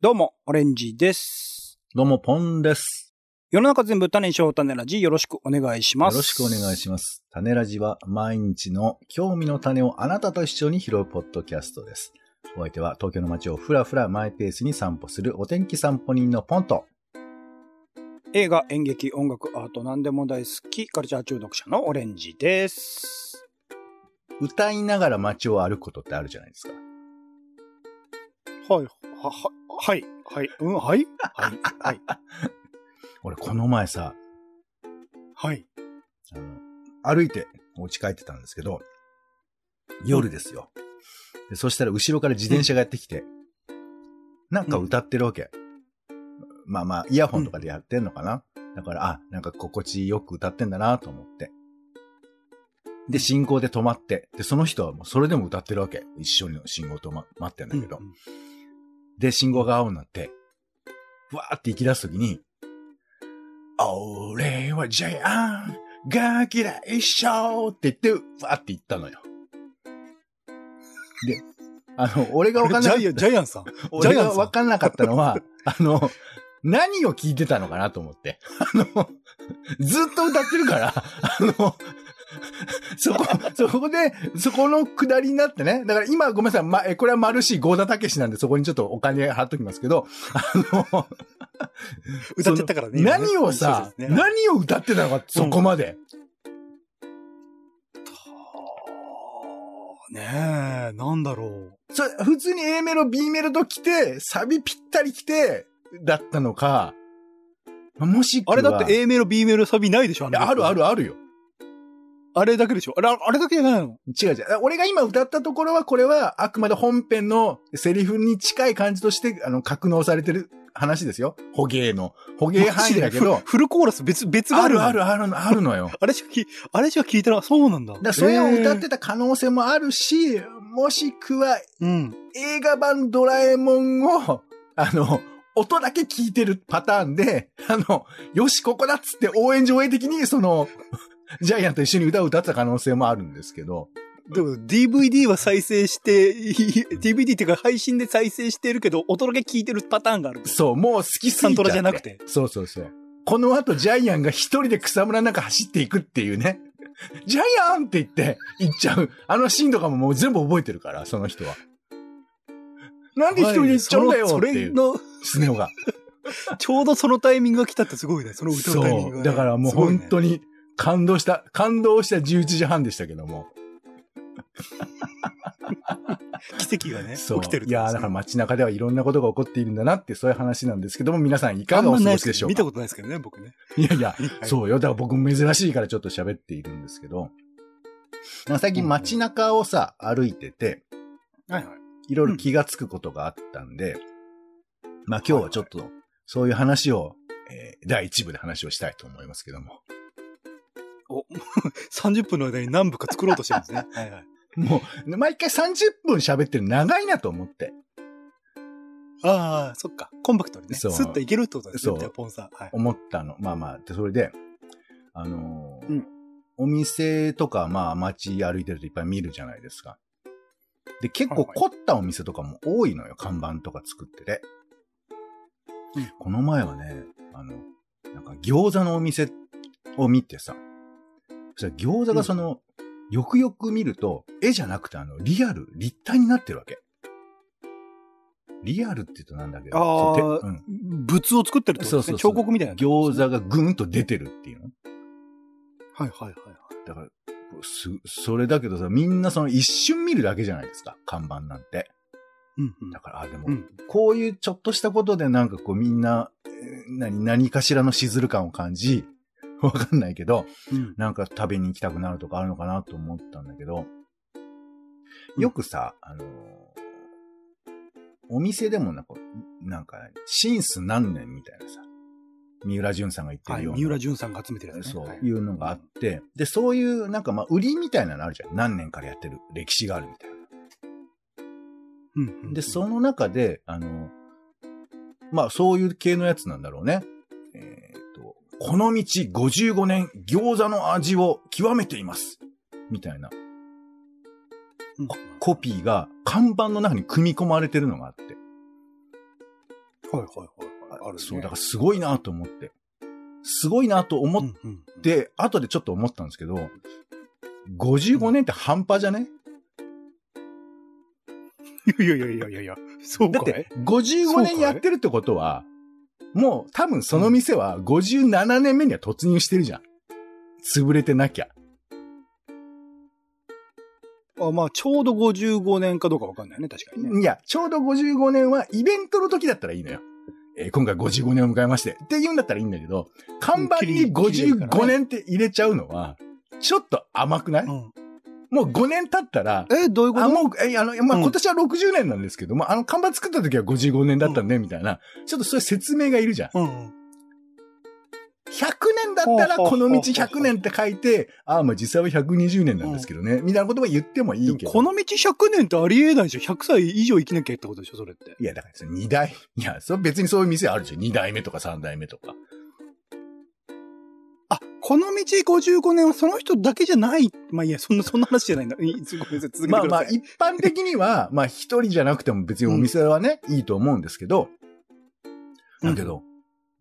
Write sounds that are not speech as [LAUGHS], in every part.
どうも、オレンジです。どうも、ポンです。世の中全部種にしよう種ラジよろしくお願いします。よろしくお願いします。種ラジは毎日の興味の種をあなたと一緒に拾うポッドキャストです。お相手は東京の街をふらふらマイペースに散歩するお天気散歩人のポンと。映画、演劇、音楽、アート、何でも大好き、カルチャー中毒者のオレンジです。歌いながら街を歩くことってあるじゃないですか。はい、は、は、はい、はい、うん、はい、はい、はい、[LAUGHS] 俺この前さ、はい。あの、歩いてお家帰ってたんですけど、夜ですよ。でそしたら後ろから自転車がやってきて、なんか歌ってるわけ。まあまあ、イヤホンとかでやってんのかな、だから、あ、なんか心地よく歌ってんだなと思って。で、信号で止まって、で、その人はもうそれでも歌ってるわけ。一緒に信号と、ま、待ってんだけど。うんで、信号が青になって、わーって行き出すときに、俺はジャイアンが嫌いっしょって言って、わーって言ったのよ。で、あの、俺がわかんなかっジャイアン、ジャイアンさん？た、俺がわかんなかったのは、[LAUGHS] あの、何を聞いてたのかなと思って。あの、ずっと歌ってるから、あの、[LAUGHS] そこ、そこで、そこの下りになってね。だから今ごめんなさい。ま、え、これはマルシーゴーダたけしなんでそこにちょっとお金払っときますけど、あの、歌っちゃったからね。何をさ、ね何を歌ってたのか、そこまで。ねえ、なんだろう。それ、普通に A メロ、B メロと来て、サビぴったり来て、だったのか、もしあれだって A メロ、B メロ、サビないでしょああるある。るあるよ。あれだけでしょ？あれ、あれだけじゃないの？違う違う。俺が今歌ったところは、これはあくまで本編のセリフに近い感じとして、あの、格納されてる話ですよ。捕芸の。捕芸範囲だけどフ、フルコーラス別、別がああるるあるあるあるのよ。[LAUGHS] あれしか聞い、あれしか聞いてな、そうなんだ。だそれを歌ってた。た可能性もあるし、もしくはうん。映画版ドラえもんを、あの、音だけ聞いてるパターンで、あの、よし、ここだっつって応援上映的に、その、[LAUGHS] ジャイアンと一緒に歌を歌ってた可能性もあるんですけど、でも DVD は再生して、DVD っていうか配信で再生してるけど、音だけ聞いてるパターンがある。そう、もう好きすサントぎちゃって。ラじゃなくて。そうそうそう。この後、ジャイアンが一人で草むらの中走っていくっていうね。[LAUGHS] ジャイアンって言って、行っちゃう。あのシーンとかももう全部覚えてるから、その人は。なんで一人で行っちゃうんだよそっていう。れの、スネ夫が。[LAUGHS] ちょうどそのタイミングが来たってすごいね。その歌のタイミングが、そう。だからもう本当に。に感動した、感動した11時半でしたけども。[LAUGHS] 奇跡がね。起きてるいやーだからま街中ではいろんなことが起こっているんだなって、そういう話なんですけども、皆さんいかがお過ごしでしょうか？見たことないですけどね、僕ね。いやいや、はいそうよ。だから僕も珍しいからちょっと喋っているんですけど、最近街中をさ、歩いてて、はいはい。いろいろ気がつくことがあったんで、まあ今日はちょっと、そういう話を、えー第一部で話をしたいと思いますけども。お、[LAUGHS] 30分の間に何部か作ろうとしてるんですね。[LAUGHS] はいはい。もう、毎回30分喋ってるの長いなと思って。ああ、そっか。コンパクトにね。そうスッといけるってことですね。そうじゃあポンさん。はい。思ったの。まあまあ、で、それで、あのーうんお店とか、まあ街歩いてるといっぱい見るじゃないですか。で、結構はい凝ったお店とかも多いのよ、看板とか作ってて。うんこの前はね、あの、なんか餃子のお店を見てさ、そしたら餃子がその、よくよく見ると、絵じゃなくてあの、リアル、立体になってるわけ。リアルって言うとなんだけど、ああそうん、物を作ってるってことですね。そうそうそう彫刻みたいな。餃子がぐんと出てるっていうのはいはいはいはい。だから、す、それだけどさ、みんなその一瞬見るだけじゃないですか、看板なんて。うんうんだから、あ、でも、うんこういうちょっとしたことでなんかこうみんな、えー何、何かしらのしずる感を感じ、[LAUGHS] わかんないけど、うんなんか食べに行きたくなるとかあるのかなと思ったんだけど、よくさ、あのーお店でもなんか、なんか、シンス何年みたいなさ、三浦淳さんが言ってはい。るような。三浦淳さんが集めてるやつね。そうはいいうのがあって、で、そういう、なんかまあ、売りみたいなのあるじゃん。何年からやってる歴史があるみたいうんうんうな。んで、その中で、あの、まあ、そういう系のやつなんだろうね。えっ、と、この道55年餃子の味を極めています。みたいなうんコピーが看板の中に組み込まれてるのがあって。はいはいはいはい。あるね。そう、だからすごいなと思って。すごいなと思っうんうんうんて、後でちょっと思ったんですけど、55年って半端じゃね？いやいやいやいやいや、そうかい？だって、55年やってるってことは、もう多分その店は57年目には突入してるじゃん。潰れてなきゃ。あまあ、ちょうど55年かどうかわかんないね、確かにね。いや、ちょうど55年はイベントの時だったらいいのよ。えー今回55年を迎えまして。って言うんだったらいいんだけど、看板に切り切り入れるから55ね年って入れちゃうのは、ちょっと甘くない、うんもう5年経ったら、え、どういうこと？あ、もう、え、あの、まあ、うん今年は60年なんですけども、あの、看板作った時は55年だったんで、みたいな、ちょっとそういう説明がいるじゃん。うんうん。100年だったら、この道100年って書いて、ああ、まあ実際は120年なんですけどね、みたいなことは言ってもいいけど。この道100年ってありえないでしょ ?100 歳以上生きなきゃってことでしょそれって。いや、だからそれ2代、いや、それ別にそういう店あるじゃん。2代目とか3代目とか。あ、この道55年はその人だけじゃない。まあいいや、そんな、そんな話じゃないんだ。ごめんなさい [LAUGHS] 続けてください。まあまあ、一般的には、[LAUGHS] まあ一人じゃなくても別にお店はね、いいと思うんですけど、だけど、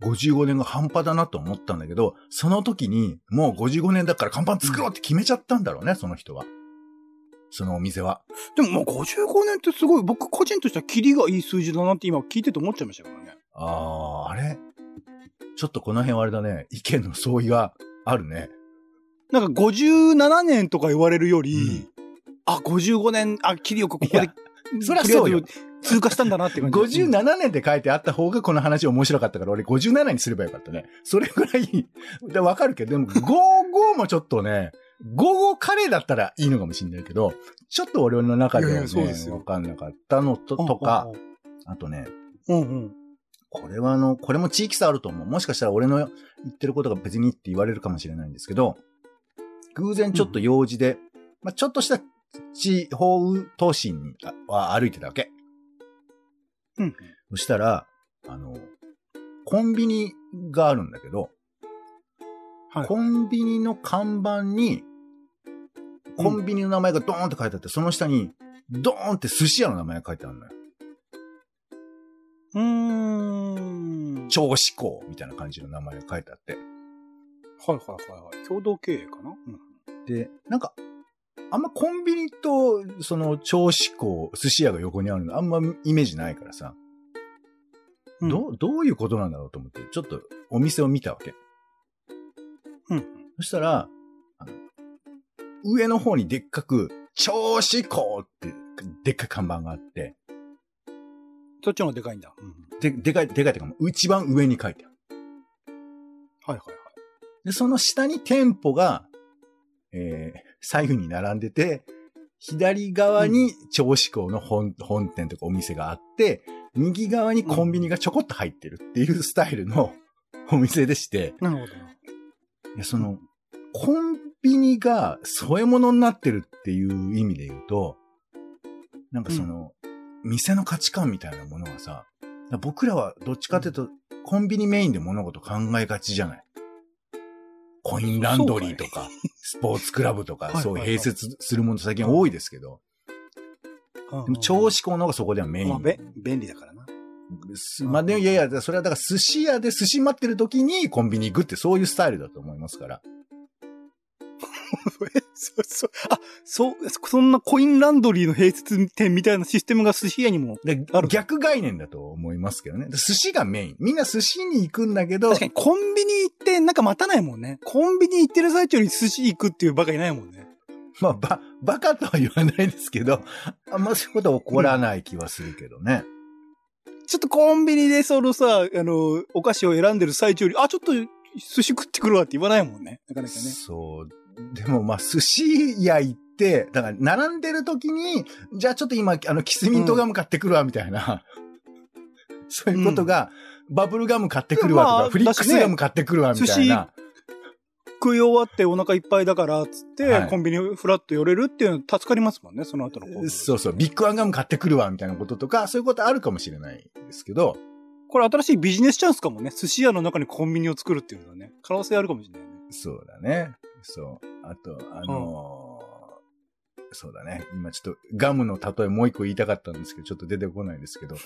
55年が半端だなと思ったんだけど、その時に、もう55年だから看板作ろうって決めちゃったんだろうね、その人は。そのお店は。でももう55年ってすごい、僕個人としてはキリがいい数字だなって今聞いてて思っちゃいましたからね。ああ、あれ？ちょっとこの辺はあれだね、意見の相違があるね。なんか57年とか言われるより、うんあ、55年、あ、キリよくここでそりゃそうよ通過したんだなって感じ。57年って書いてあった方がこの話面白かったから、俺57にすればよかったね。それぐらい、でわかるけど、でも55もちょっとね、55カレーだったらいいのかもしれないけど、ちょっと俺の中ではね、わかんなかったのと、とか、あとね、うんうん。これはあの、これも地域差あると思う。もしかしたら俺の言ってることが別にって言われるかもしれないんですけど、偶然ちょっと用事で、まあちょっとした地方都心にあは歩いてたわけ。うん。そしたら、あの、コンビニがあるんだけど、はい。コンビニの看板に、コンビニの名前がドーンって書いてあって、その下に、ドーンって寿司屋の名前が書いてあるのよ。うーん。超志向みたいな感じの名前が書いてあって。はいはいはいはい。共同経営かな？うん。で、なんか、あんまコンビニと、その、超志向、寿司屋が横にあるの、あんまイメージないからさ、うんどう、どういうことなんだろうと思って、ちょっとお店を見たわけ。うん。そしたら、あの上の方にでっかく、超志向って、でっかい看板があって、そっちの方がでかいんだ？うん。で、でかい、でかいってか、一番上に書いてある。はいはいはい。で、その下に店舗が、えー、左右に並んでて、左側に超志向の本、本店とかお店があって、右側にコンビニがちょこっと入ってるっていうスタイルの [LAUGHS] お店でして、なるほどな。いや、その、コンビニが添え物になってるっていう意味で言うと、なんかその、店の価値観みたいなものがさ、僕らはどっちかというと、コンビニメインで物事考えがちじゃないコインランドリーとか、スポーツクラブとか、そう併設するもの最近多いですけど、うんでも超志向の方がそこではメイン。まあ、べ、便利だからな。すまあ、でもいやいや、それはだから寿司屋で寿司待ってる時にコンビニ行くってそういうスタイルだと思いますから。え、そ、そ、あ、そう、そんなコインランドリーの併設店みたいなシステムが寿司屋にも。である逆概念だと思いますけどね。寿司がメイン。みんな寿司に行くんだけど、確かにコンビニ行ってなんか待たないもんね。コンビニ行ってる最中に寿司行くっていうバカいないもんね。まあ、ば、バカとは言わないですけど、あんまそういうことは起こらない気はするけどね。ちょっとコンビニでそのさ、あの、お菓子を選んでる最中に、あ、ちょっと寿司食ってくるわって言わないもんね。なかなかね。そう。でもまあ、寿司屋行って、だから並んでる時に、じゃあちょっと今、あの、キスミントガム買ってくるわ、みたいな。そういうことが、バブルガム買ってくるわとか、まあフリックスガム買ってくるわ、みたいな。食い終わってお腹いっぱいだから、つって、はいコンビニフラッと寄れるっていうの助かりますもんね、その後の行動そうそう、ビッグワンガム買ってくるわ、みたいなこととか、そういうことあるかもしれないですけど、これ新しいビジネスチャンスかもね。寿司屋の中にコンビニを作るっていうのはね、可能性あるかもしれないね。そうだね。そう。あと、あのーそうだね。今ちょっとガムの例えもう一個言いたかったんですけど、ちょっと出てこないですけど。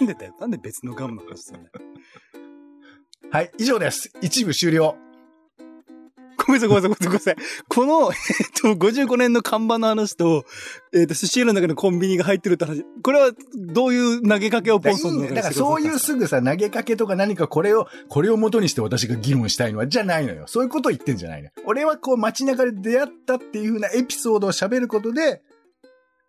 なんでだよ。なんで別のガムの話すんだよ。はい、以上です。一部終了。ごめんなさい、ごめんなさい、ごめんなさい。この、えっと、55年の看板の話と、えっと、寿司屋の中のコンビニが入ってるって話、これはどういう投げかけをポンソンの中でだからそういうすぐさ、投げかけとか何かこれを、これを元にして私が議論したいのは、じゃないのよ。そういうことを言ってんじゃないのよ。俺はこう街中で出会ったっていう風なエピソードを喋ることで、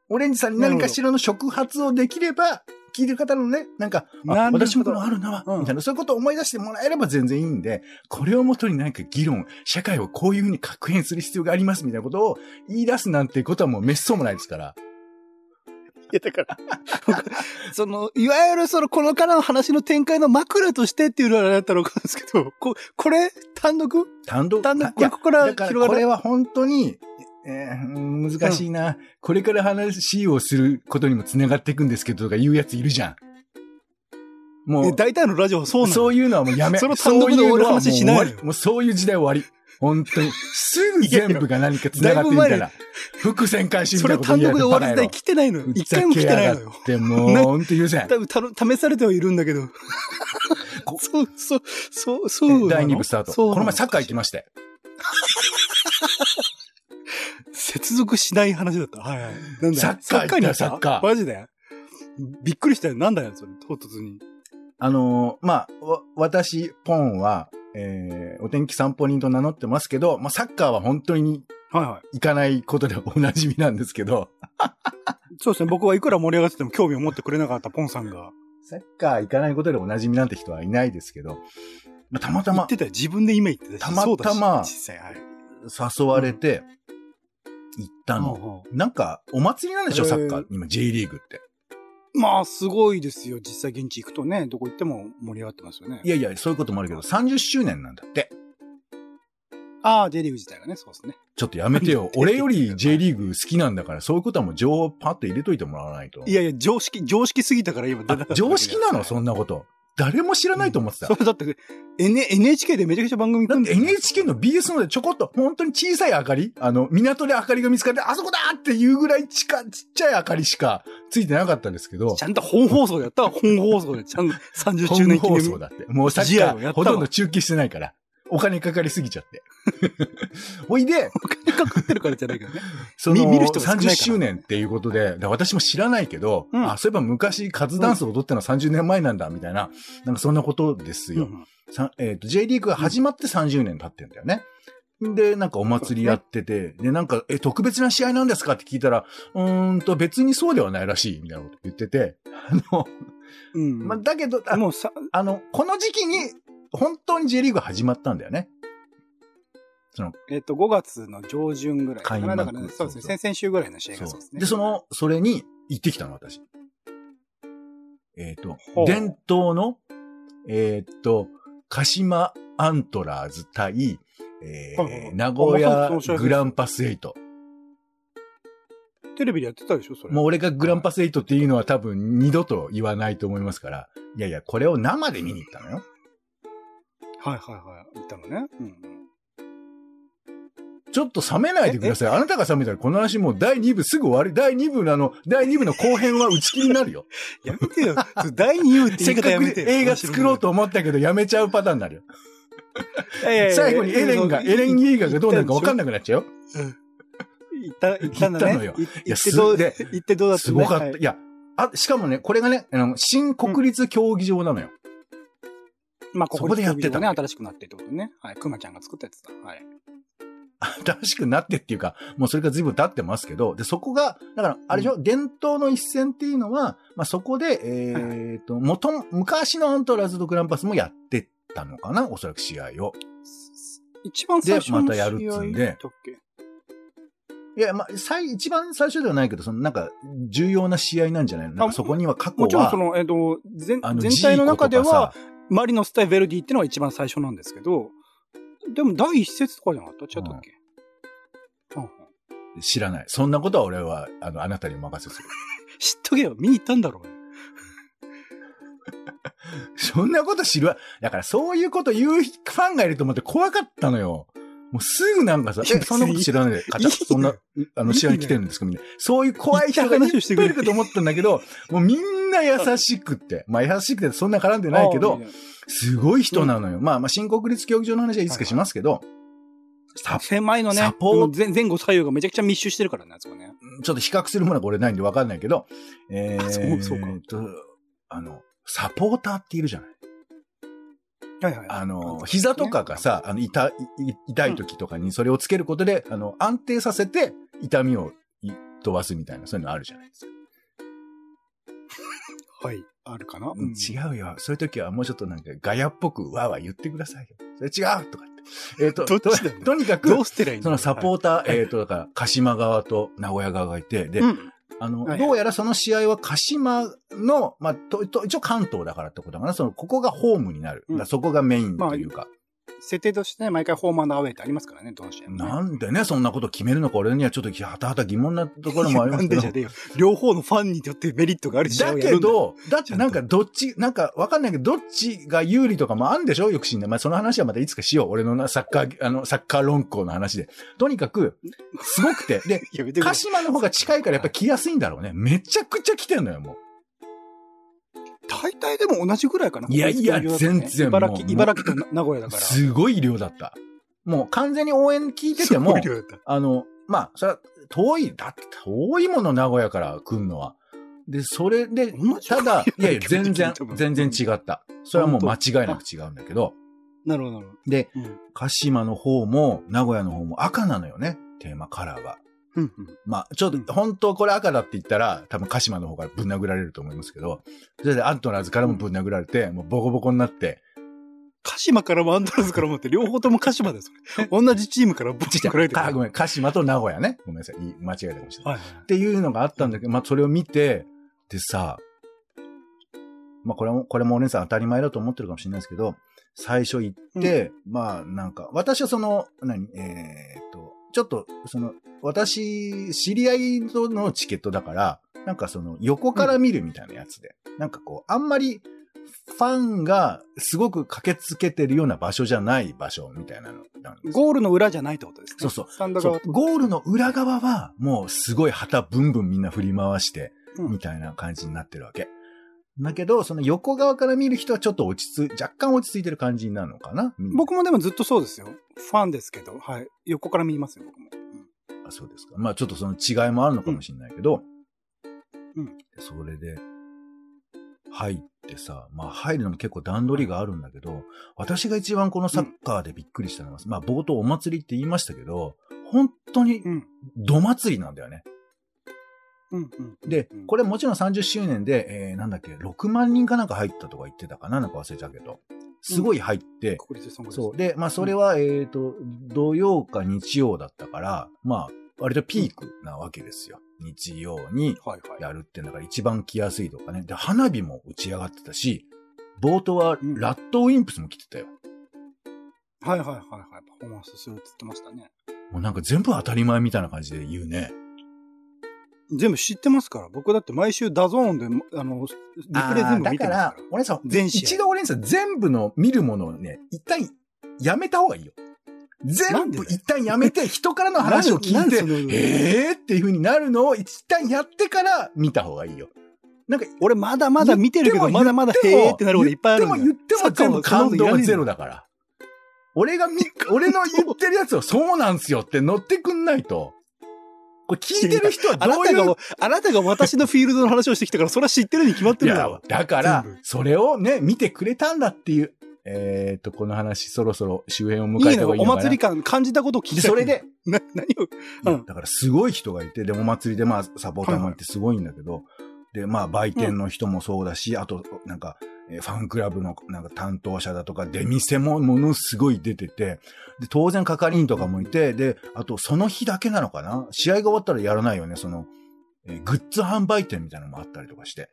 オレンジさんに何かしらの触発をできれば、聞いてる方のね、なんか、あ私もこのあるな、うんみたいな、そういうことを思い出してもらえれば全然いいんで、これをもとに何か議論、社会をこういう風に確変する必要がありますみたいなことを言い出すなんてことはもうめっそうもないですから。いや、だから、その、いわゆるその、このからの話の展開の枕としてっていうのはだったらわかですけど、ここれ、単独？単独？単独、ここから広がる。これは本当に、えーうん難しいな、これから話をすることにも繋がっていくんですけどとか言うやついるじゃん。もえう、大体のラジオはそうなの。そういうのはもうやめ。その単独で終わる話しないもうそういう時代終わり。本当に。すぐ全部が何か繋がってみたら。伏線回収みそれ単独で終わる時代来てないのよ。一回も来てないのよ。でもう、ね本当許せん。多分た試されてはいるんだけど。こそう、そう、そう、そう。第2部スタート。この前サッカー行きまして。接続しない話だった。はいはい。なんだサッカーにサッカーマジで？びっくりしたよ。なんだよ、それ。唐突に。あのーまあ、わ私、ポンは、えー、お天気散歩人と名乗ってますけど、まあ、サッカーは本当にはいはい。行かないことでおなじみなんですけど、[LAUGHS] そうですね。僕はいくら盛り上がってても興味を持ってくれなかったポンさんが。サッカー行かないことでおなじみなんて人はいないですけど、まあ、たまたま言ってたよ。自分で今言ってたしたまたま。誘われて行ったの。なんか、お祭りなんでしょ、サッカー。今、J リーグって。うまあ、すごいですよ。実際現地行くとね、どこ行っても盛り上がってますよね。いやいや、そういうこともあるけど、30周年なんだって。ああ、J リーグ自体がね、そうですね。ちょっと [LAUGHS] やめてよ。俺より J リーグ好きなんだから、そういうことはもう情報パッと入れといてもらわないと。いやいや、常識、常識すぎたから今出なかったあ常識なのそんんなこと。誰も知らないと思ってた。それだって、N、NHK でめちゃくちゃ番組だって組んでる NHK の BS のでちょこっと、本当に小さい明かりあの、港で明かりが見つかって、あそこだっていうぐらいちか、ちっちゃい明かりしかついてなかったんですけどち、ゃんと本放送でやったわ本放送で、ちゃんと30周本年記念放送だって。もうサッ試合カーをやったわほとんど中継してないから。お金かかりすぎちゃって。[LAUGHS] おいで、お金かかってるからじゃないからね。[LAUGHS] その見見る人が少ないから30周年っていうことで、私も知らないけど、うんあ、そういえば昔カズダンスを踊ったのは30年前なんだ、みたいな、なんかそんなことですよ。うんさえっ、と、J リーグが始まって30年経ってんだよね。で、なんかお祭りやってて、で、なんか、え、特別な試合なんですかって聞いたら、うーんと、別にそうではないらしい、みたいなこと言ってて、あの、うん。まあ、だけど、あもうさ、あの、この時期に、本当に J リーグ始まったんだよね。えっと、5月の上旬ぐらいかな。開幕だからね、そうですね。先々週ぐらいの試合がそうですね。で、その、それに行ってきたの、私。えっ、とほ、う伝統の、えっ、と、鹿島アントラーズ対、えーはいはいはい名古屋グランパスエイト。テレビでやってたでしょ、それ。もう俺がグランパスエイトっていうのは多分二度と言わないと思いますから。いやいや、これを生で見に行ったのよ。はいはいはい。行ったのね。うんうん。ちょっと冷めないでください。あなたが冷めたらこの話もう第2部すぐ終わり。第2部のあの、第2部の後編は打ち切りになるよ。[LAUGHS] やめてよ。第2部って言いせっかく方やめてよ。[LAUGHS] 映画作ろうと思ったけどやめちゃうパターンになるよ。最後にエレンが、エレン・イーガーがどうなるか分かんなくなっちゃうよ。行った、行ったんだね。行ったのよいいや行ってどう、すで行ってどうだったねすごかった。はいいや、あ、しかもね、これがね、あの、新国立競技場なのよ。まあ、ここでやってたね、新しくなってってことね。はい。くまちゃんが作ったやつだ。はい。[LAUGHS] 新しくなってっていうか、もうそれが随分経ってますけど、で、そこが、だから、あれでしょ、伝統の一戦っていうのは、まあ、そこで、えっ、と、元、昔のアントラーズとグランパスもやってたのかな？おそらく試合を。一番最初のでまたやるっつんでいや、まあ、最、一番最初ではないけど、そのなんか、重要な試合なんじゃないの？なんかそこには過去はもちろんそ、の、えっ、と、全全体の中では、マリノス対ヴェルディっていうのが一番最初なんですけど、でも第一節とかじゃなかった？違ったっけ、うんうん知らない。そんなことは俺は、あの、あなたにお任せする。[LAUGHS] 知っとけよ。見に行ったんだろう。[LAUGHS] そんなこと知るわ。だからそういうこと言うファンがいると思って怖かったのよ。もうすぐなんかさ、そんなこと知らないで、カそんな、あの、試合に来てるんですか？みたいな。そういう怖い人がいっぱいいるかと思ったんだけど、もうみんな優しくって、まあ優しくてそんな絡んでないけど、すごい人なのよ。まあまあ、新国立競技場の話はいつかしますけど、サ狭いのね。サポー前前後左右がめちゃくちゃ密集してるからね、あそこね。ちょっと比較するものが俺ないんでわかんないけど、えあそうそうかと、あの、サポーターっているじゃないはいはい。あの、膝とかがさ、あの、痛い、痛い時とかにそれをつけることで、あの、安定させて痛みをい飛ばすみたいな、そういうのあるじゃないですか。はい。あるかな、うん違うよ。そういう時はもうちょっとなんかガヤっぽくわーわー言ってくださいよ。それ違うとか言って。え [LAUGHS] っ、と、どっちだ？よととにかくど、うしてりゃいいそのサポーター、えっ、と、だから、鹿島側と名古屋側がいて、で、うん。あの、はいはいどうやらその試合は鹿島の、まあ、と、と、一応関東だからってことかな。その、ここがホームになる。うんそこがメインというか。設定としてね、毎回ホームアウェイってありますからね、どの試合もね、なんでね、そんなこと決めるのか、俺にはちょっとはたはた疑問なところもありまなすけど。んでじゃねえよ。両方のファンにとってメリットがある試合だけど、だってなんかどっち、なんかわかんないけど、どっちが有利とかもあるんでしょ？よく知んない。まあその話はまたいつかしよう。俺のなサッカー、あの、サッカー論考の話で。とにかく、すごくて。で、[LAUGHS] 鹿島の方が近いからやっぱ来やすいんだろうね。めちゃくちゃ来てんのよ、もう。大体でも同じぐらいかな。いやいやね全然茨城、茨城とな名古屋だから。すごい量だった。もう完全に応援聞いててもあの、まあ、それは遠い、だって遠いもの、名古屋から来るのは。で、それでただ、いやいや、全然全然違った。それはもう間違いなく違うんだけど、なるほど、で、ど。うん。鹿島の方も、名古屋の方も赤なのよね、テーマカラーが。うんうん。まあ、ちょっうんと、本当これ赤だって言ったら、多分鹿島の方からぶん殴られると思いますけど、それでアントラーズからもぶん殴られて、もうボコボコになって、鹿島からもアントラーズからもって、[LAUGHS] 両方とも鹿島です。同じチームからぶち来られてる。かごめん、鹿島と名古屋ね。ごめんなさい。間違えたかもしれない。はいはい。っていうのがあったんだけど、まあ、それを見て、でさ、まあ、これも、これもお姉さん当たり前だと思ってるかもしれないですけど、最初行って、まあ、なんか、私はその、何、えーっと、ちょっと、その、私、知り合いとのチケットだから、なんかその、横から見るみたいなやつで、なんかこう、あんまり、ファンがすごく駆けつけてるような場所じゃない場所みたいなのなゴールの裏じゃないってことですね。そうそう。スタンド側。ゴールの裏側は、もうすごい旗ブンブンみんな振り回して、うん。みたいな感じになってるわけ。だけど、その横側から見る人はちょっと落ち着い、若干落ち着いてる感じになるのかな？僕もでもずっとそうですよ。ファンですけど、はい。横から見ますよ、僕も。うんあそうですか。まあちょっとその違いもあるのかもしれないけど、うんそれで、入ってさ、まあ入るのも結構段取りがあるんだけど、私が一番このサッカーでびっくりしたのは、まあ冒頭お祭りって言いましたけど、本当にうん。ど祭りなんだよね。うん。うん。でうん、これもちろん30周年で、えー、なんだっけ、6万人かなんか入ったとか言ってたかななんか忘れたけど。すごい入って、国立ソングそう。で、まあそれは、えっ、と、土曜か日曜だったから、まあ、割とピークなわけですよ。日曜に。やるっていうのが一番来やすいとかね。で、花火も打ち上がってたし、冒頭はうんラットウィンプスも来てたよ。はいはいはいはい。パフォーマンスするって言ってましたね。もうなんか全部当たり前みたいな感じで言うね。全部知ってますから。僕だって毎週 DAZN で、あの、リプレイ全部見てますから。だから、お姉さん、全一度お姉さん全部の見るものをね、一旦やめた方がいいよ。全部一旦やめて、人からの話を聞いて、なんでそのえーっていう風になるのを一旦やってから見た方がいいよ。なんか、俺まだまだ見てるけど、まだまだへーってなることいっぱいある。でも言っても全部感動がゼロだ。だから。俺がみ、[LAUGHS] 俺の言ってるやつをそうなんすよって乗ってくんないと。これ聞いてる人はどういうあなたが私のフィールドの話をしてきたから、それは知ってるに決まってるだろ。、だからそれをね、見てくれたんだっていう。えっ、と、この話、そろそろ周辺を迎えた方がいいのかな。祭り感感じたことを聞いで、てそれで、、な、何を、うんだからすごい人がいて、でもお祭りでまあサポーターもいてすごいんだけど、で、まあ売店の人もそうだし、あと、なんか、えーファンクラブのなんか担当者だとか、出店もものすごい出てて、で、当然係員とかもいて、で、あとその日だけなのかな？試合が終わったらやらないよね、その、えーグッズ販売店みたいなのもあったりとかして。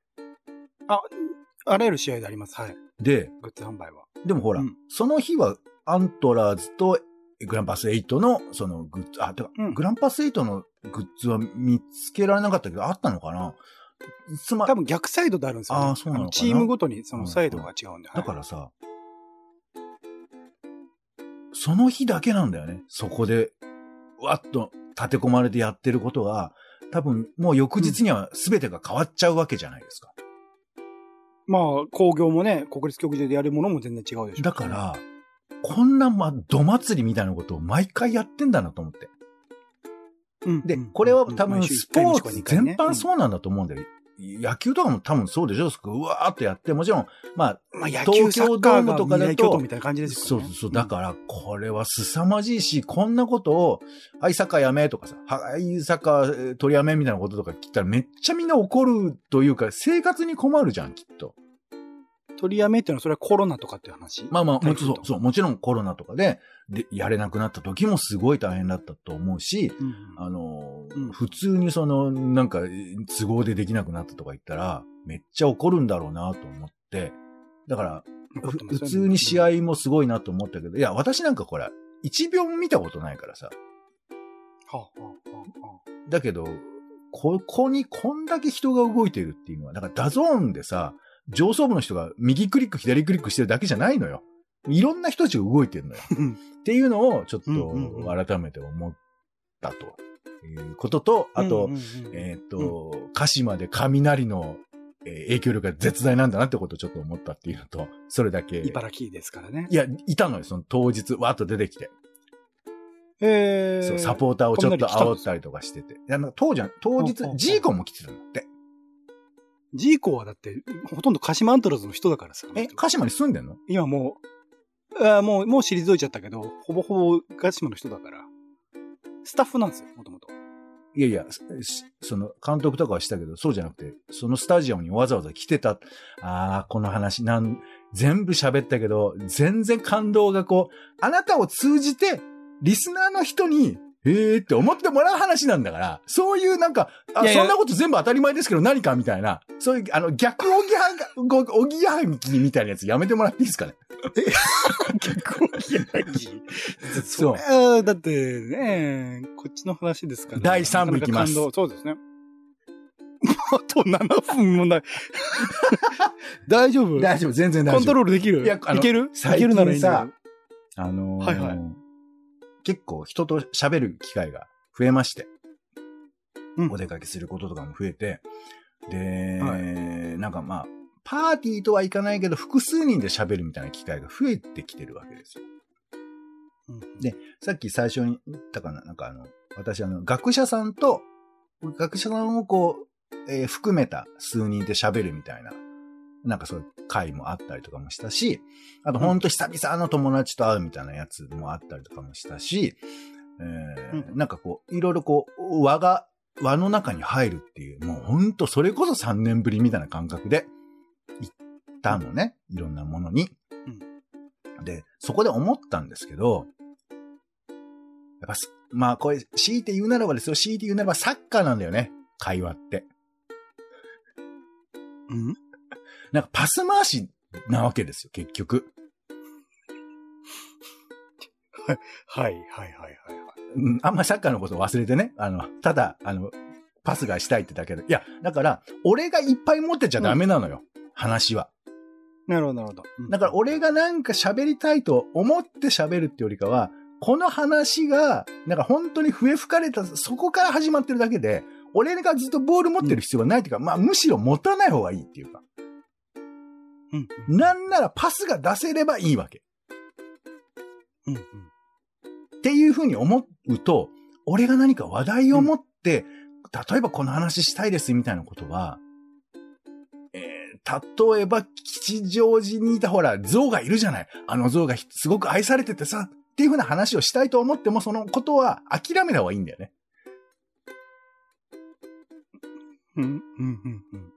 あらゆる試合であります。はい。で、グッズ販売は。でもほら、うんその日はアントラーズとグランパス8のそのグッズ、あ、てか、うんグランパス8のグッズは見つけられなかったけど、あったのかな？つま多分逆サイドであるんですよ、ね。あーそうなのチームごとにそのサイドが違うんで。はいだからさ、その日だけなんだよね。そこで、わっと立て込まれてやってることが、多分もう翌日には全てが変わっちゃうわけじゃないですか。まあ、工業もね、国立競技場でやるものも全然違うでしょ。だか、ら、こんな、ま、ど祭りみたいなことを毎回やってんだなと思って。うんで、これは多分スポーツ全般うそうなんだと思うんだよ。野球とかも多分そうでしょうわーっとやって、もちろん、まあ、ん。まあ、東京ドームとかだとみたいな感じですよね。そうそうそう。だから、これは凄まじいし、こんなことを、はい、サッカーやめとかさ、はい、サッカー取りやめみたいなこととか聞いたらめっちゃみんな怒るというか、生活に困るじゃん、きっと。取りやめっていうのはそれはコロナとかっていう話？まあまあ、もちろん、そう、もちろんコロナとかで、で、やれなくなった時もすごい大変だったと思うし、うんあのーうん。普通にその、なんか、都合でできなくなったとか言ったら、めっちゃ怒るんだろうなと思って、だから、普通に試合もすごいなと思ったけど、いや、私なんかこれ、一秒も見たことないからさ。はあはあはあはあ。だけど、ここにこんだけ人が動いてるっていうのは、だから DAZN でさ、上層部の人が右クリック、左クリックしてるだけじゃないのよ。いろんな人たちが動いてるのよ。うんっていうのをちょっと改めて思ったということと、あと、えっ、と、鹿島で雷のえー影響力が絶大なんだなってことをちょっと思ったっていうのと、それだけ。茨城ですからねい。や、いたのよ、その当日、わーっと出てきて。えー、そう、サポーターをちょっと煽ったりとかしてて。いや、なんか当時は、当日ジーコも来てたんだって。ジーコはだって、ほとんど鹿島アントラーズの人だからさ。え、鹿島に住んでんの？今もう、あーもう、もう退いちゃったけど、ほぼほぼ鹿島の人だから。スタッフなんですよ、もともと。いやいや、しその、監督とかはしたけど、そうじゃなくて、そのスタジアムにわざわざ来てた。ああ、この話、なん、全部喋ったけど、全然感動がこう、あなたを通じて、リスナーの人に、えーって思ってもらう話なんだから、そういうなんか、あいやいやそんなこと全部当たり前ですけど何かみたいな、そういう、あの、逆おぎやはが、おぎやはぎみたいなやつやめてもらっていいですかね？[LAUGHS] 逆を嫌い。そうだってね、こっちの話ですから。第三部いきますそうですね。[LAUGHS] あと7分もない。[LAUGHS] 大丈夫？大丈夫、全然大丈夫。コントロールできる？いやいける？最いけるならいいんだあのーはいはい結構人と喋る機会が増えまして、うん。お出かけすることとかも増えて、で、はなんかまあ、パーティーとはいかないけど、複数人で喋るみたいな機会が増えてきてるわけですよ。うん。でさっき最初に言ったかな、なんかあの、私あの、学者さんと、学者さんをこう、えー含めた数人で喋るみたいな、なんかそういう会もあったりとかもしたし、あとほんと久々の友達と会うみたいなやつもあったりとかもしたし、えーうなんかこう、いろいろこう、輪が、輪の中に入るっていう、もうほんとそれこそ3年ぶりみたいな感覚で行ったのね。いろんなものに。で、そこで思ったんですけど、やっぱす、まあこれ、強いて言うならばですよ、強いて言うならばサッカーなんだよね。会話って。うんなんかパス回しなわけですよ、結局。はい、はい、はい、はい。はいうんあんまサッカーのこと忘れてね。あの、ただ、あの、パスがしたいってだけで。いや、だから、俺がいっぱい持ってちゃダメなのよ。話は。なるほど、なるほど。うんだから、俺がなんか喋りたいと思って喋るってよりかは、この話が、なんか本当に笛吹かれた、そこから始まってるだけで、俺がずっとボール持ってる必要がないっていうか、まあむしろ持たない方がいいっていうか。うん、なんならパスが出せればいいわけ。うん、うん。っていうふうに思うと、俺が何か話題を持って、例えばこの話したいですみたいなことは、えー、例えば吉祥寺にいたほら、象がいるじゃない。あの象がひすごく愛されててさ、っていうふうな話をしたいと思っても、そのことは諦めた方がいいんだよね。うん、うん、うん、うん。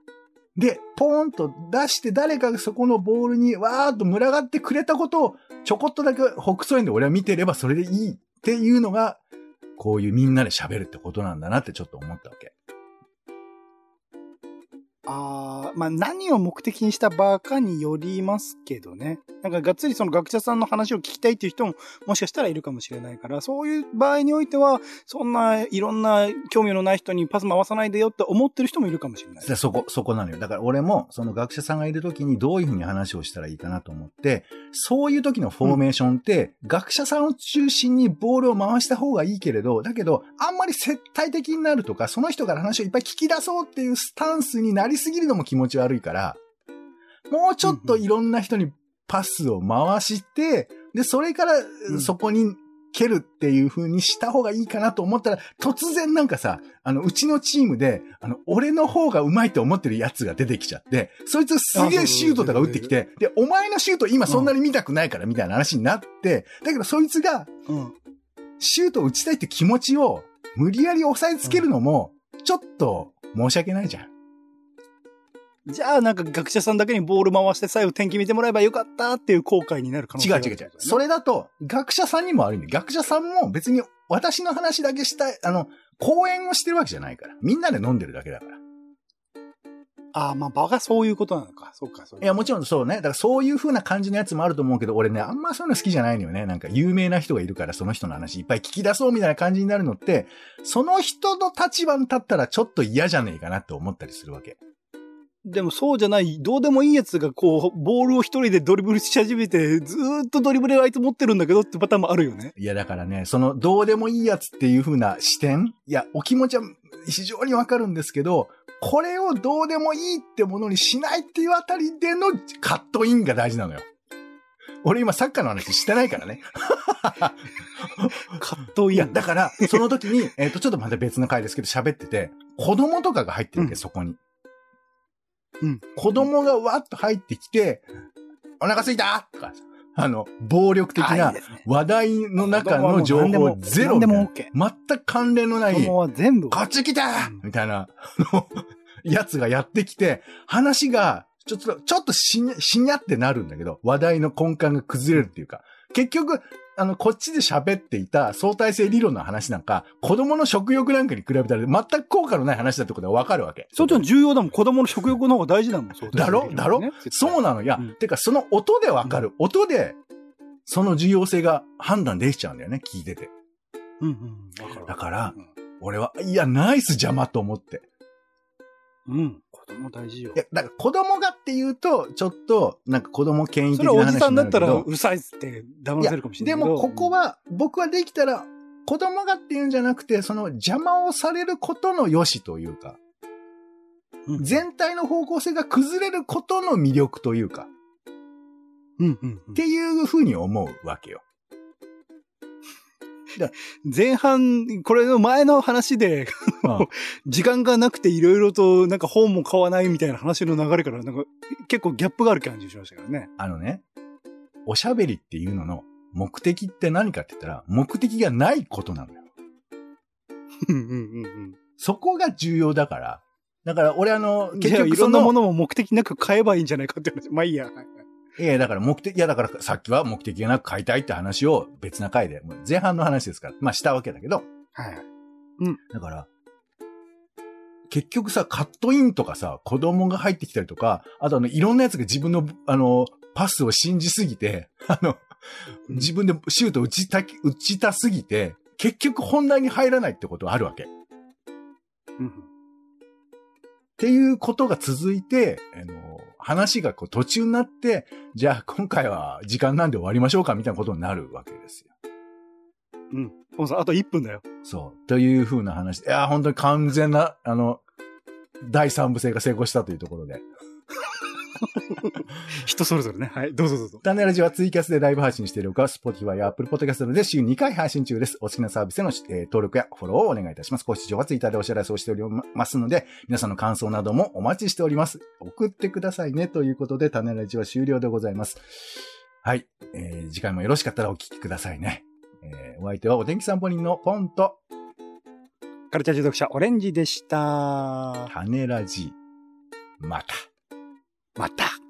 で、ポーンと出して誰かがそこのボールにわーっと群がってくれたことをちょこっとだけ北総園で俺は見てればそれでいいっていうのが、こういうみんなで喋るってことなんだなってちょっと思ったわけ。あまあ何を目的にした場かによりますけどね。なんかがっつりその学者さんの話を聞きたいっていう人ももしかしたらいるかもしれないから、そういう場合においては、そんないろんな興味のない人にパス回さないでよって思ってる人もいるかもしれない。そこ、そこなのよ。だから俺も、その学者さんがいる時にどういうふうに話をしたらいいかなと思って、そういう時のフォーメーションって、学者さんを中心にボールを回した方がいいけれど、だけど、あんまり接待的になるとか、その人から話をいっぱい聞き出そうっていうスタンスになりすぎるのも気持ち悪いから、もうちょっといろんな人にパスを回して、で、それからうんそこに蹴るっていう風にした方がいいかなと思ったら、突然なんかさ、あの、うちのチームで、あの、俺の方が上手いと思ってるやつが出てきちゃって、そいつすげえシュートとか打ってきて、で、お前のシュート今そんなに見たくないからみたいな話になって、だけどそいつがうん。シュートを打ちたいって気持ちを無理やり押さえつけるのも、ちょっと申し訳ないじゃん。じゃあなんか学者さんだけにボール回して最後天気見てもらえばよかったっていう後悔になる可能性がある違う違う違う。それだと、学者さんにも悪いんだよ。学者さんも別に私の話だけしたい、あの、講演をしてるわけじゃないから。みんなで飲んでるだけだから。ああ、まあ場がそういうことなのか。そうか、そういや、もちろんそうね。だからそういう風な感じのやつもあると思うけど、俺ね、あんまそういうの好きじゃないのよね。なんか有名な人がいるから、その人の話いっぱい聞き出そうみたいな感じになるのって、その人の立場に立ったらちょっと嫌じゃねえかなって思ったりするわけ。でもそうじゃない、どうでもいいやつがこう、ボールを一人でドリブルし始めて、ずーっとドリブルあいつ持ってるんだけどってパターンもあるよね。いや、だからね、その、どうでもいいやつっていう風な視点？いや、お気持ちは非常にわかるんですけど、これをどうでもいいってものにしないっていうあたりでのカットインが大事なのよ。俺今サッカーの話してないからね。[LAUGHS] カットイン。いや、だから、その時に、えっ、と、ちょっとまた別の回ですけど喋ってて、子供とかが入ってるわけ、うんそこに。うん。子供がわっと入ってきて、お腹すいた？とか、あの、暴力的な話題の中の情報ゼロ何でも。全く関連のない子供、は全部。こっち来たうんみたいな、やつがやってきて、話が、ちょっと、ちょっとしに、しにゃってなるんだけど、話題の根幹が崩れるっていうか、結局、あの、こっちで喋っていた相対性理論の話なんか、子供の食欲なんかに比べたら全く効果のない話だってことがわかるわけ。そっちの重要だもん。子供の食欲の方が大事だもん。そうだろ？だろ？そうなの。いや、うんてかその音でわかる。音で、その重要性が判断できちゃうんだよね、聞いてて。うんうん。だからうん、俺は、いや、ナイス邪魔と思って。うん。子供大事よい。や、だから子供がって言うと、ちょっと、なんか子供権威それはお的な話じさんだったらになるうるさいって騙けどせるかもしれないけど。でもここは、僕はできたら、子供がっていうんじゃなくて、その邪魔をされることの良しというか、うん、全体の方向性が崩れることの魅力というか、うんうんうんっていうふうに思うわけよ。前半、これの前の話で、うん [LAUGHS] 時間がなくていろいろとなんか本も買わないみたいな話の流れからなんか結構ギャップがある感じしましたからね。あのね、おしゃべりっていうのの目的って何かって言ったら、目的がないことなのよ。うんうんうんうん。そこが重要だから。だから俺あの、結結局いろんなものも目的なく買えばいいんじゃないかって話。まあいいや。はいはいいや、だから目的、いや、だからさっきは目的がなく買いたいって話を別な回で、もう前半の話ですから、まあしたわけだけど、はいはい。だから、結局さ、カットインとかさ、子供が入ってきたりとか、あとあの、いろんなやつが自分の、あの、パスを信じすぎて、[LAUGHS] あの、自分でシュート打ちたき、打ちたすぎて、結局本題に入らないってことはあるわけ。っうんていうことが続いて、あの、話がこう途中になって、じゃあ今回は時間なんで終わりましょうかみたいなことになるわけですよ。うん。ポンさん、あと1分だよ。そう。という風な話で。いや、本当に完全な、あの、第三部制が成功したというところで。[LAUGHS] 人それぞれね。はい。どうぞどうぞ。タネラジはツイキャスでライブ配信しているほか、Spotify や Apple Podcast で週2回配信中です。お好きなサービスへの、えー登録やフォローをお願いいたします。ご視聴は Twitter でお知らせをしておりますので、皆さんの感想などもお待ちしております。送ってくださいね。ということで、タネラジは終了でございます。はい。えー次回もよろしかったらお聞きくださいね。えーお相手はお天気散歩人のポンと、カルチャー中毒者、オレンジでした。タネラジ。また。また。